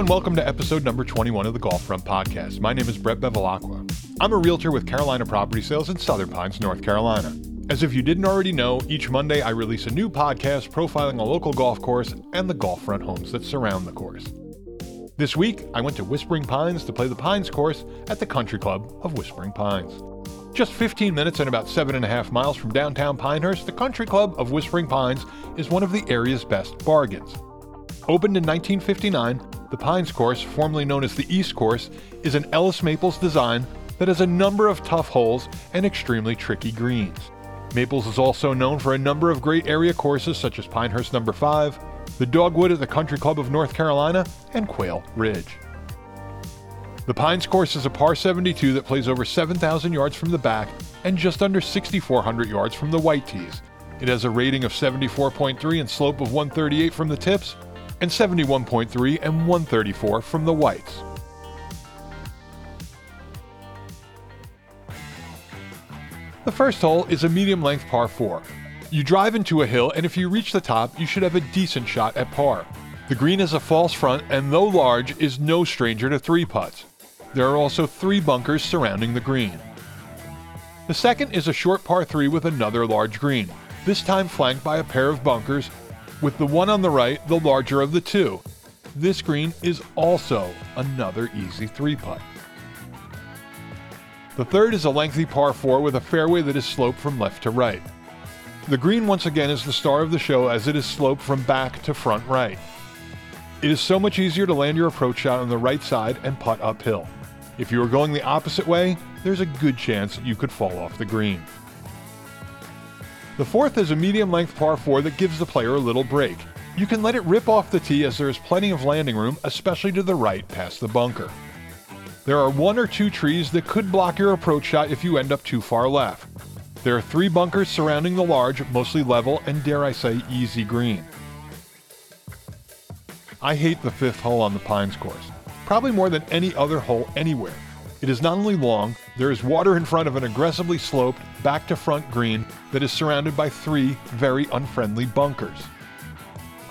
and welcome to episode number 21 of the Golf Front Podcast. My name is Brett Bevilacqua. I'm a realtor with Carolina Property Sales in Southern Pines, North Carolina. As if you didn't already know, each Monday I release a new podcast profiling a local golf course and the golf front homes that surround the course. This week, I went to Whispering Pines to play the Pines course at the Country Club of Whispering Pines. Just 15 minutes and about 7.5 miles from downtown Pinehurst, the Country Club of Whispering Pines is one of the area's best bargains. Opened in 1959, the Pines Course, formerly known as the East Course, is an Ellis Maples design that has a number of tough holes and extremely tricky greens. Maples is also known for a number of great area courses such as Pinehurst Number 5, the Dogwood at the Country Club of North Carolina, and Quail Ridge. The Pines course is a par 72 that plays over 7,000 yards from the back and just under 6,400 yards from the white tees. It has a rating of 74.3 and slope of 138 from the tips, and 71.3 and 134 from the whites. The first hole is a medium length par 4. You drive into a hill, and if you reach the top, you should have a decent shot at par. The green is a false front, and though large, is no stranger to three putts. There are also three bunkers surrounding the green. The second is a short par 3 with another large green, this time flanked by a pair of bunkers with the one on the right the larger of the two. This green is also another easy three putt. The third is a lengthy par 4 with a fairway that is sloped from left to right. The green once again is the star of the show as it is sloped from back to front right. It is so much easier to land your approach shot on the right side and putt uphill. If you are going the opposite way, there's a good chance you could fall off the green. The fourth is a medium length par 4 that gives the player a little break. You can let it rip off the tee as there is plenty of landing room, especially to the right past the bunker. There are one or two trees that could block your approach shot if you end up too far left. There are three bunkers surrounding the large, mostly level, and dare I say, easy green. I hate the fifth hole on the Pines course, probably more than any other hole anywhere. It is not only long, there is water in front of an aggressively sloped, back to front green that is surrounded by three very unfriendly bunkers.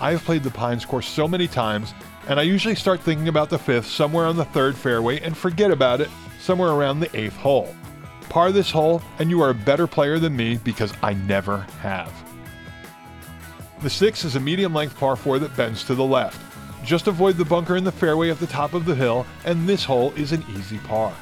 I have played the Pines course so many times, and I usually start thinking about the fifth somewhere on the third fairway and forget about it somewhere around the eighth hole. Par this hole, and you are a better player than me because I never have. The sixth is a medium length par 4 that bends to the left. Just avoid the bunker in the fairway at the top of the hill, and this hole is an easy par.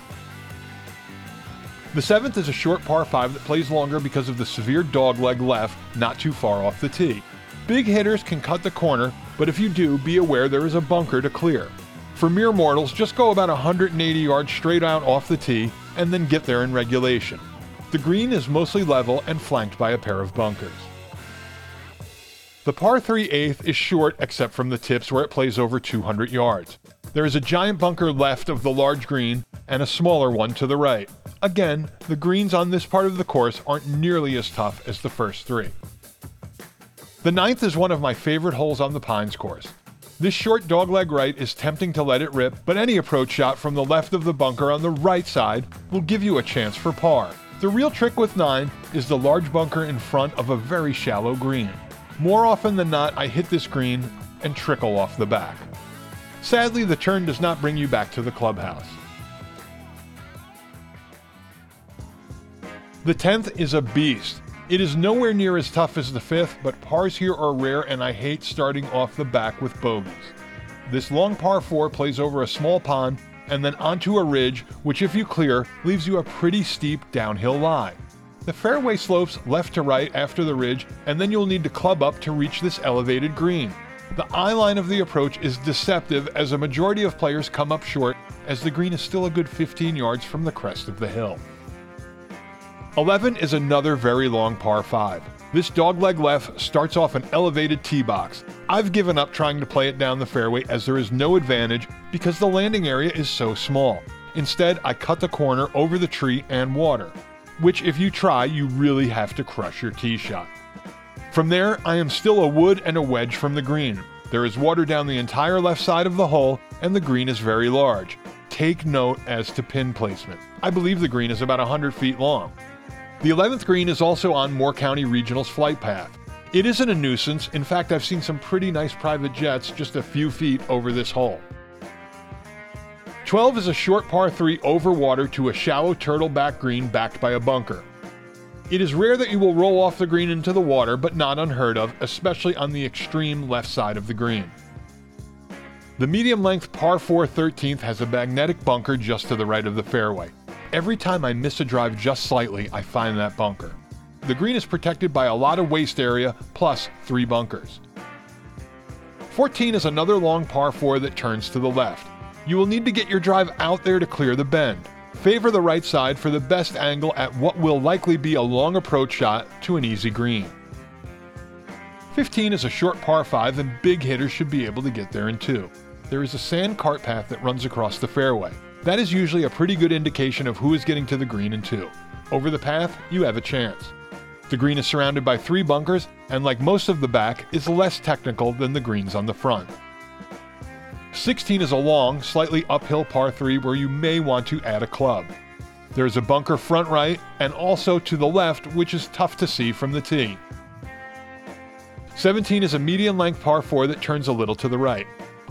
The seventh is a short par 5 that plays longer because of the severe dogleg left not too far off the tee. Big hitters can cut the corner, but if you do, be aware there is a bunker to clear. For mere mortals, just go about 180 yards straight out off the tee and then get there in regulation. The green is mostly level and flanked by a pair of bunkers. The par 3 eighth is short except from the tips where it plays over 200 yards. There is a giant bunker left of the large green and a smaller one to the right. Again, the greens on this part of the course aren't nearly as tough as the first three. The ninth is one of my favorite holes on the Pines course. This short dogleg right is tempting to let it rip, but any approach shot from the left of the bunker on the right side will give you a chance for par. The real trick with 9 is the large bunker in front of a very shallow green. More often than not, I hit the green and trickle off the back. Sadly, the turn does not bring you back to the clubhouse. The 10th is a beast. It is nowhere near as tough as the 5th, but pars here are rare and I hate starting off the back with bogeys. This long par 4 plays over a small pond and then onto a ridge, which, if you clear, leaves you a pretty steep downhill lie. The fairway slopes left to right after the ridge, and then you'll need to club up to reach this elevated green. The eye line of the approach is deceptive as a majority of players come up short, as the green is still a good 15 yards from the crest of the hill. 11 is another very long par 5. This dogleg left starts off an elevated tee box. I've given up trying to play it down the fairway as there is no advantage because the landing area is so small. Instead, I cut the corner over the tree and water which, if you try, you really have to crush your tee shot. From there, I am still a wood and a wedge from the green. There is water down the entire left side of the hole, and the green is very large. Take note as to pin placement. I believe the green is about 100 feet long. The 11th green is also on Moore County Regional's flight path. It isn't a nuisance, in fact, I've seen some pretty nice private jets just a few feet over this hole. 12 is a short par 3 over water to a shallow turtleback green backed by a bunker. It is rare that you will roll off the green into the water, but not unheard of, especially on the extreme left side of the green. The medium length par 4 13th has a magnetic bunker just to the right of the fairway. Every time I miss a drive just slightly, I find that bunker. The green is protected by a lot of waste area plus three bunkers. 14 is another long par 4 that turns to the left. You will need to get your drive out there to clear the bend. Favor the right side for the best angle at what will likely be a long approach shot to an easy green. 15 is a short par 5 and big hitters should be able to get there in 2. There is a sand cart path that runs across the fairway. That is usually a pretty good indication of who is getting to the green in 2. Over the path, you have a chance. The green is surrounded by three bunkers and, like most of the back, is less technical than the greens on the front. 16 is a long, slightly uphill par 3 where you may want to add a club. There is a bunker front right and also to the left, which is tough to see from the tee. 17 is a medium length par 4 that turns a little to the right.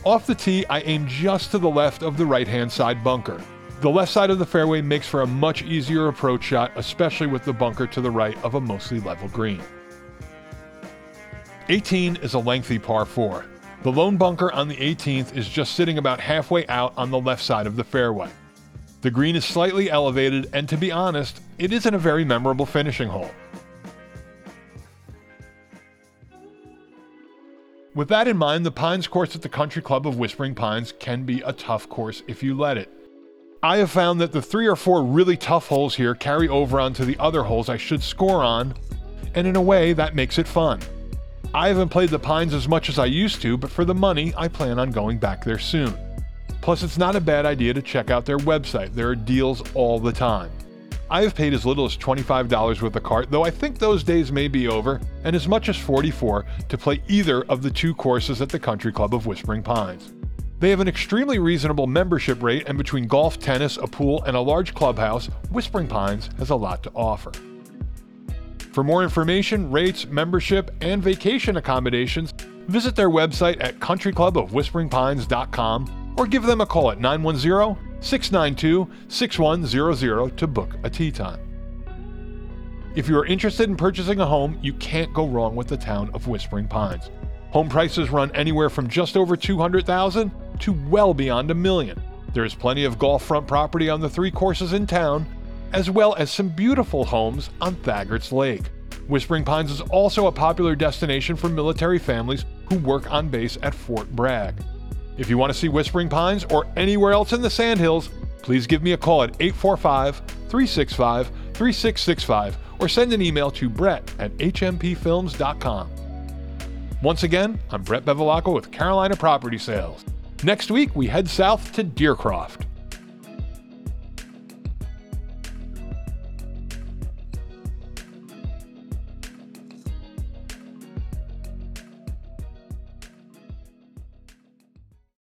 Off the tee, I aim just to the left of the right hand side bunker. The left side of the fairway makes for a much easier approach shot, especially with the bunker to the right of a mostly level green. 18 is a lengthy par 4. The lone bunker on the 18th is just sitting about halfway out on the left side of the fairway. The green is slightly elevated, and to be honest, it isn't a very memorable finishing hole. With that in mind, the Pines course at the Country Club of Whispering Pines can be a tough course if you let it. I have found that the three or four really tough holes here carry over onto the other holes I should score on, and in a way that makes it fun. I haven't played the Pines as much as I used to, but for the money, I plan on going back there soon. Plus, it's not a bad idea to check out their website. There are deals all the time. I have paid as little as $25 with the cart, though I think those days may be over, and as much as 44 to play either of the two courses at the Country Club of Whispering Pines. They have an extremely reasonable membership rate, and between golf, tennis, a pool, and a large clubhouse, Whispering Pines has a lot to offer. For more information, rates, membership, and vacation accommodations, visit their website at countryclubofwhisperingpines.com or give them a call at 910 692 6100 to book a tee time. If you are interested in purchasing a home, you can't go wrong with the town of Whispering Pines. Home prices run anywhere from just over 200,000 to well beyond a million. There is plenty of golf front property on the three courses in town, as well as some beautiful homes on Thagard's Lake. Whispering Pines is also a popular destination for military families who work on base at Fort Bragg. If you want to see Whispering Pines or anywhere else in the Sandhills, please give me a call at 845 365 3665 or send an email to brett at hmpfilms.com. Once again, I'm Brett Bevilacqua with Carolina Property Sales. Next week, we head south to Deercroft.